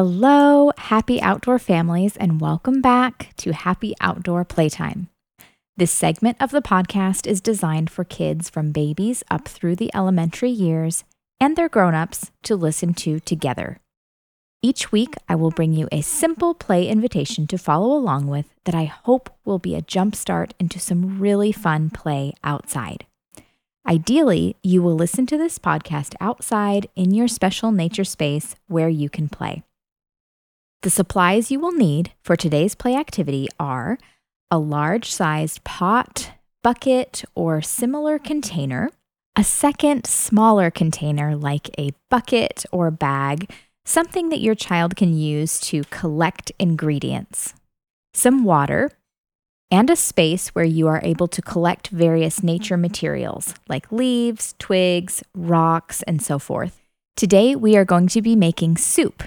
Hello, happy outdoor families, and welcome back to Happy Outdoor Playtime. This segment of the podcast is designed for kids from babies up through the elementary years and their grown-ups to listen to together. Each week, I will bring you a simple play invitation to follow along with that I hope will be a jumpstart into some really fun play outside. Ideally, you will listen to this podcast outside in your special nature space where you can play. The supplies you will need for today's play activity are a large sized pot, bucket, or similar container, a second smaller container like a bucket or bag, something that your child can use to collect ingredients, some water, and a space where you are able to collect various nature materials like leaves, twigs, rocks, and so forth. Today, we are going to be making soup.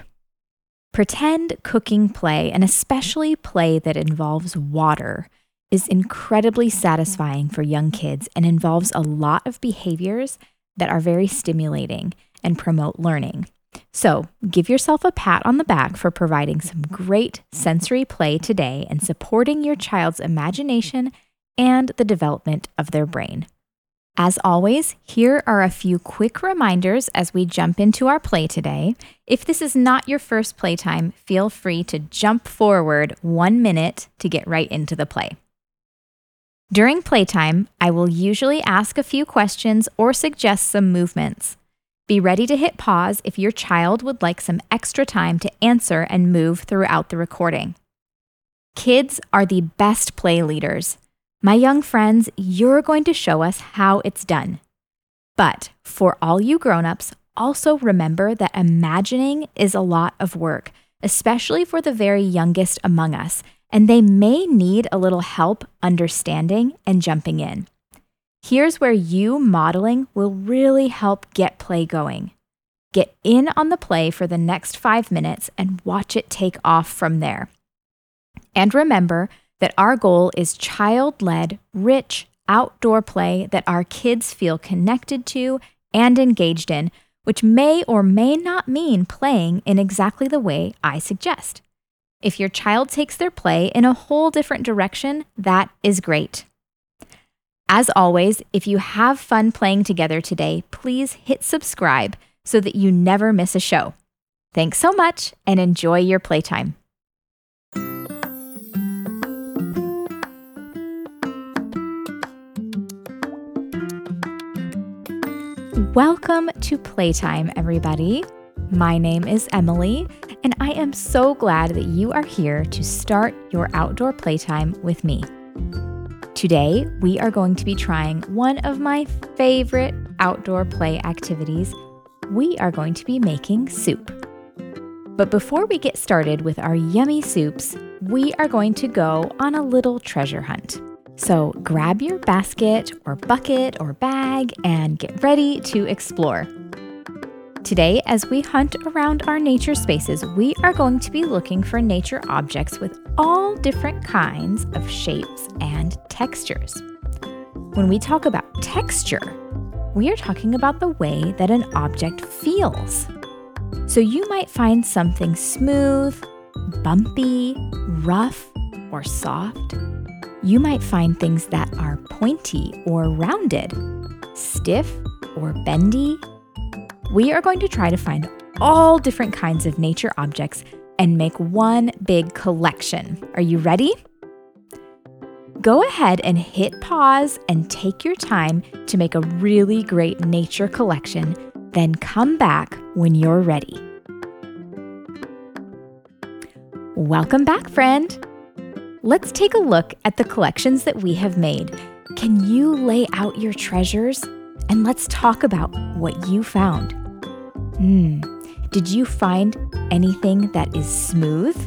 Pretend cooking play, and especially play that involves water, is incredibly satisfying for young kids and involves a lot of behaviors that are very stimulating and promote learning. So, give yourself a pat on the back for providing some great sensory play today and supporting your child's imagination and the development of their brain. As always, here are a few quick reminders as we jump into our play today. If this is not your first playtime, feel free to jump forward one minute to get right into the play. During playtime, I will usually ask a few questions or suggest some movements. Be ready to hit pause if your child would like some extra time to answer and move throughout the recording. Kids are the best play leaders. My young friends, you're going to show us how it's done. But for all you grown-ups, also remember that imagining is a lot of work, especially for the very youngest among us, and they may need a little help understanding and jumping in. Here's where you modeling will really help get play going. Get in on the play for the next five minutes and watch it take off from there. And remember that our goal is child led, rich, outdoor play that our kids feel connected to and engaged in, which may or may not mean playing in exactly the way I suggest. If your child takes their play in a whole different direction, that is great. As always, if you have fun playing together today, please hit subscribe so that you never miss a show. Thanks so much and enjoy your playtime. Welcome to Playtime, everybody. My name is Emily, and I am so glad that you are here to start your outdoor playtime with me. Today, we are going to be trying one of my favorite outdoor play activities. We are going to be making soup. But before we get started with our yummy soups, we are going to go on a little treasure hunt. So grab your basket or bucket or bag and get ready to explore. Today, as we hunt around our nature spaces, we are going to be looking for nature objects with all different kinds of shapes and textures. When we talk about texture, we are talking about the way that an object feels. So you might find something smooth, bumpy, rough, or soft. You might find things that are pointy or rounded, stiff or bendy. We are going to try to find all different kinds of nature objects and make one big collection. Are you ready? Go ahead and hit pause and take your time to make a really great nature collection, then come back when you're ready. Welcome back, friend. Let's take a look at the collections that we have made. Can you lay out your treasures? And let's talk about what you found. Hmm, did you find anything that is smooth?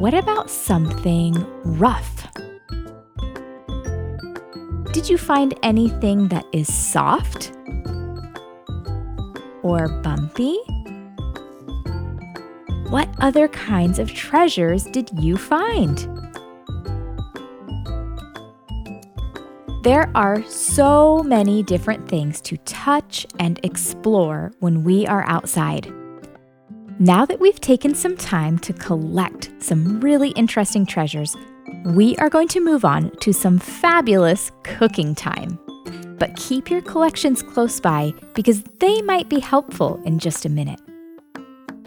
What about something rough? Did you find anything that is soft? Or bumpy? What other kinds of treasures did you find? There are so many different things to touch and explore when we are outside. Now that we've taken some time to collect some really interesting treasures, we are going to move on to some fabulous cooking time. But keep your collections close by because they might be helpful in just a minute.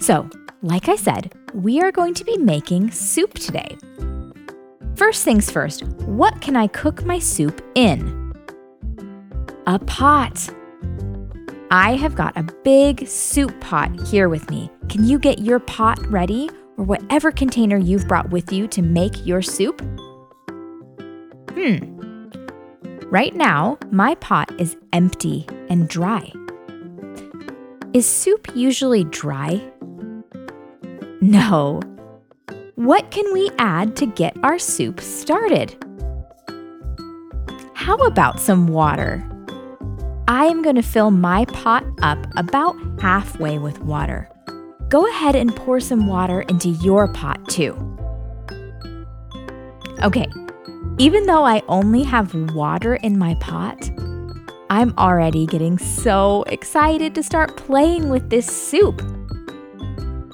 So, like I said, we are going to be making soup today. First things first, what can I cook my soup in? A pot. I have got a big soup pot here with me. Can you get your pot ready or whatever container you've brought with you to make your soup? Hmm. Right now, my pot is empty and dry. Is soup usually dry? No. What can we add to get our soup started? How about some water? I am going to fill my pot up about halfway with water. Go ahead and pour some water into your pot too. Okay, even though I only have water in my pot, I'm already getting so excited to start playing with this soup.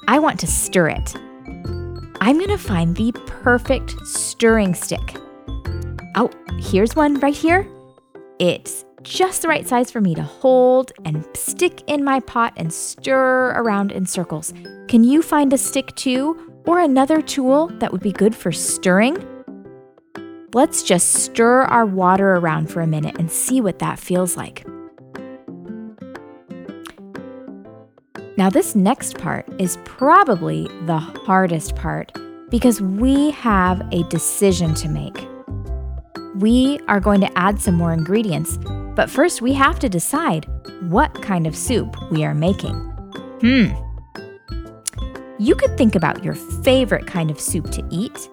I want to stir it. I'm gonna find the perfect stirring stick. Oh, here's one right here. It's just the right size for me to hold and stick in my pot and stir around in circles. Can you find a stick too, or another tool that would be good for stirring? Let's just stir our water around for a minute and see what that feels like. Now, this next part is probably the hardest part because we have a decision to make. We are going to add some more ingredients, but first we have to decide what kind of soup we are making. Hmm. You could think about your favorite kind of soup to eat,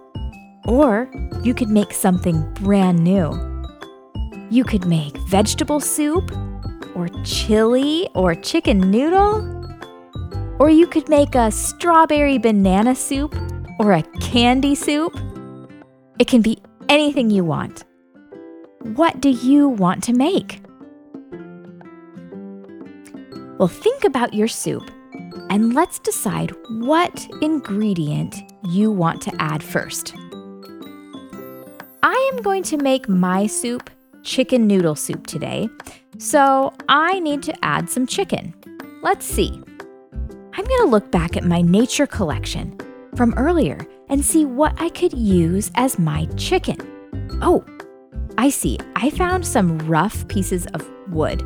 or you could make something brand new. You could make vegetable soup, or chili, or chicken noodle or you could make a strawberry banana soup or a candy soup. It can be anything you want. What do you want to make? Well, think about your soup and let's decide what ingredient you want to add first. I am going to make my soup chicken noodle soup today, so I need to add some chicken. Let's see. Going to look back at my nature collection from earlier and see what I could use as my chicken. Oh, I see. I found some rough pieces of wood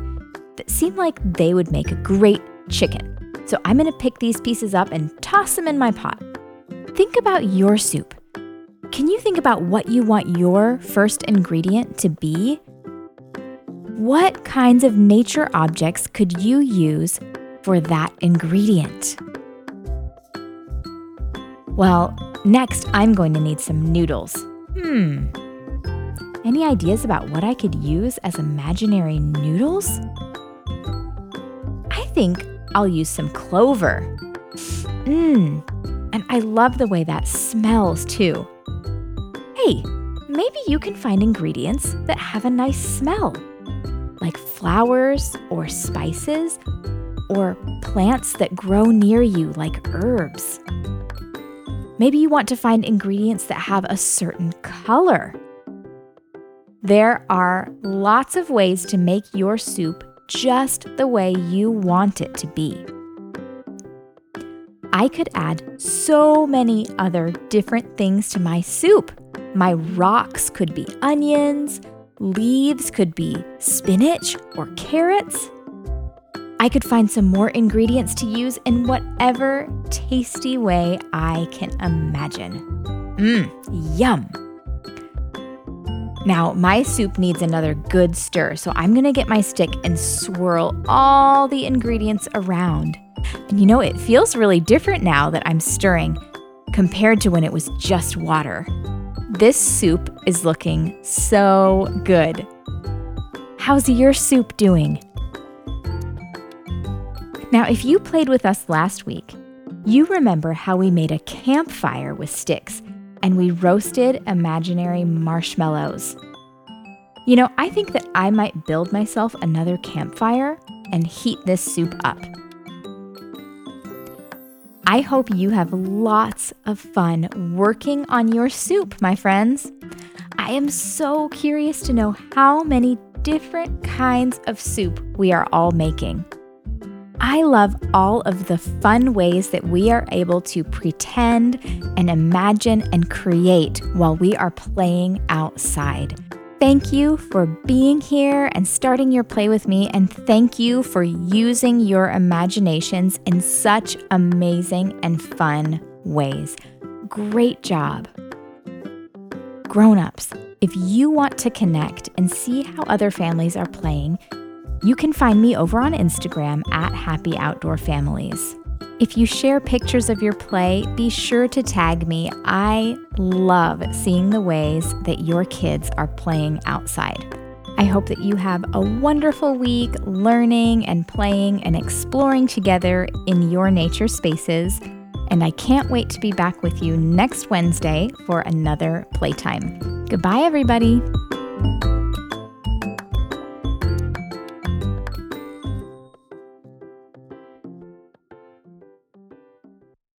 that seem like they would make a great chicken. So I'm going to pick these pieces up and toss them in my pot. Think about your soup. Can you think about what you want your first ingredient to be? What kinds of nature objects could you use for that ingredient? Well, next I'm going to need some noodles. Hmm. Any ideas about what I could use as imaginary noodles? I think I'll use some clover. Mmm, and I love the way that smells too. Hey, maybe you can find ingredients that have a nice smell, like flowers or spices or plants that grow near you, like herbs. Maybe you want to find ingredients that have a certain color. There are lots of ways to make your soup just the way you want it to be. I could add so many other different things to my soup. My rocks could be onions, leaves could be spinach or carrots. I could find some more ingredients to use in whatever tasty way I can imagine. Mmm, yum. Now, my soup needs another good stir, so I'm gonna get my stick and swirl all the ingredients around. And you know, it feels really different now that I'm stirring compared to when it was just water. This soup is looking so good. How's your soup doing? Now, if you played with us last week, you remember how we made a campfire with sticks and we roasted imaginary marshmallows. You know, I think that I might build myself another campfire and heat this soup up. I hope you have lots of fun working on your soup, my friends. I am so curious to know how many different kinds of soup we are all making. I love all of the fun ways that we are able to pretend and imagine and create while we are playing outside. Thank you for being here and starting your play with me, and thank you for using your imaginations in such amazing and fun ways. Great job. Grown ups, if you want to connect and see how other families are playing, you can find me over on Instagram at Happy Outdoor Families. If you share pictures of your play, be sure to tag me. I love seeing the ways that your kids are playing outside. I hope that you have a wonderful week learning and playing and exploring together in your nature spaces. And I can't wait to be back with you next Wednesday for another playtime. Goodbye, everybody.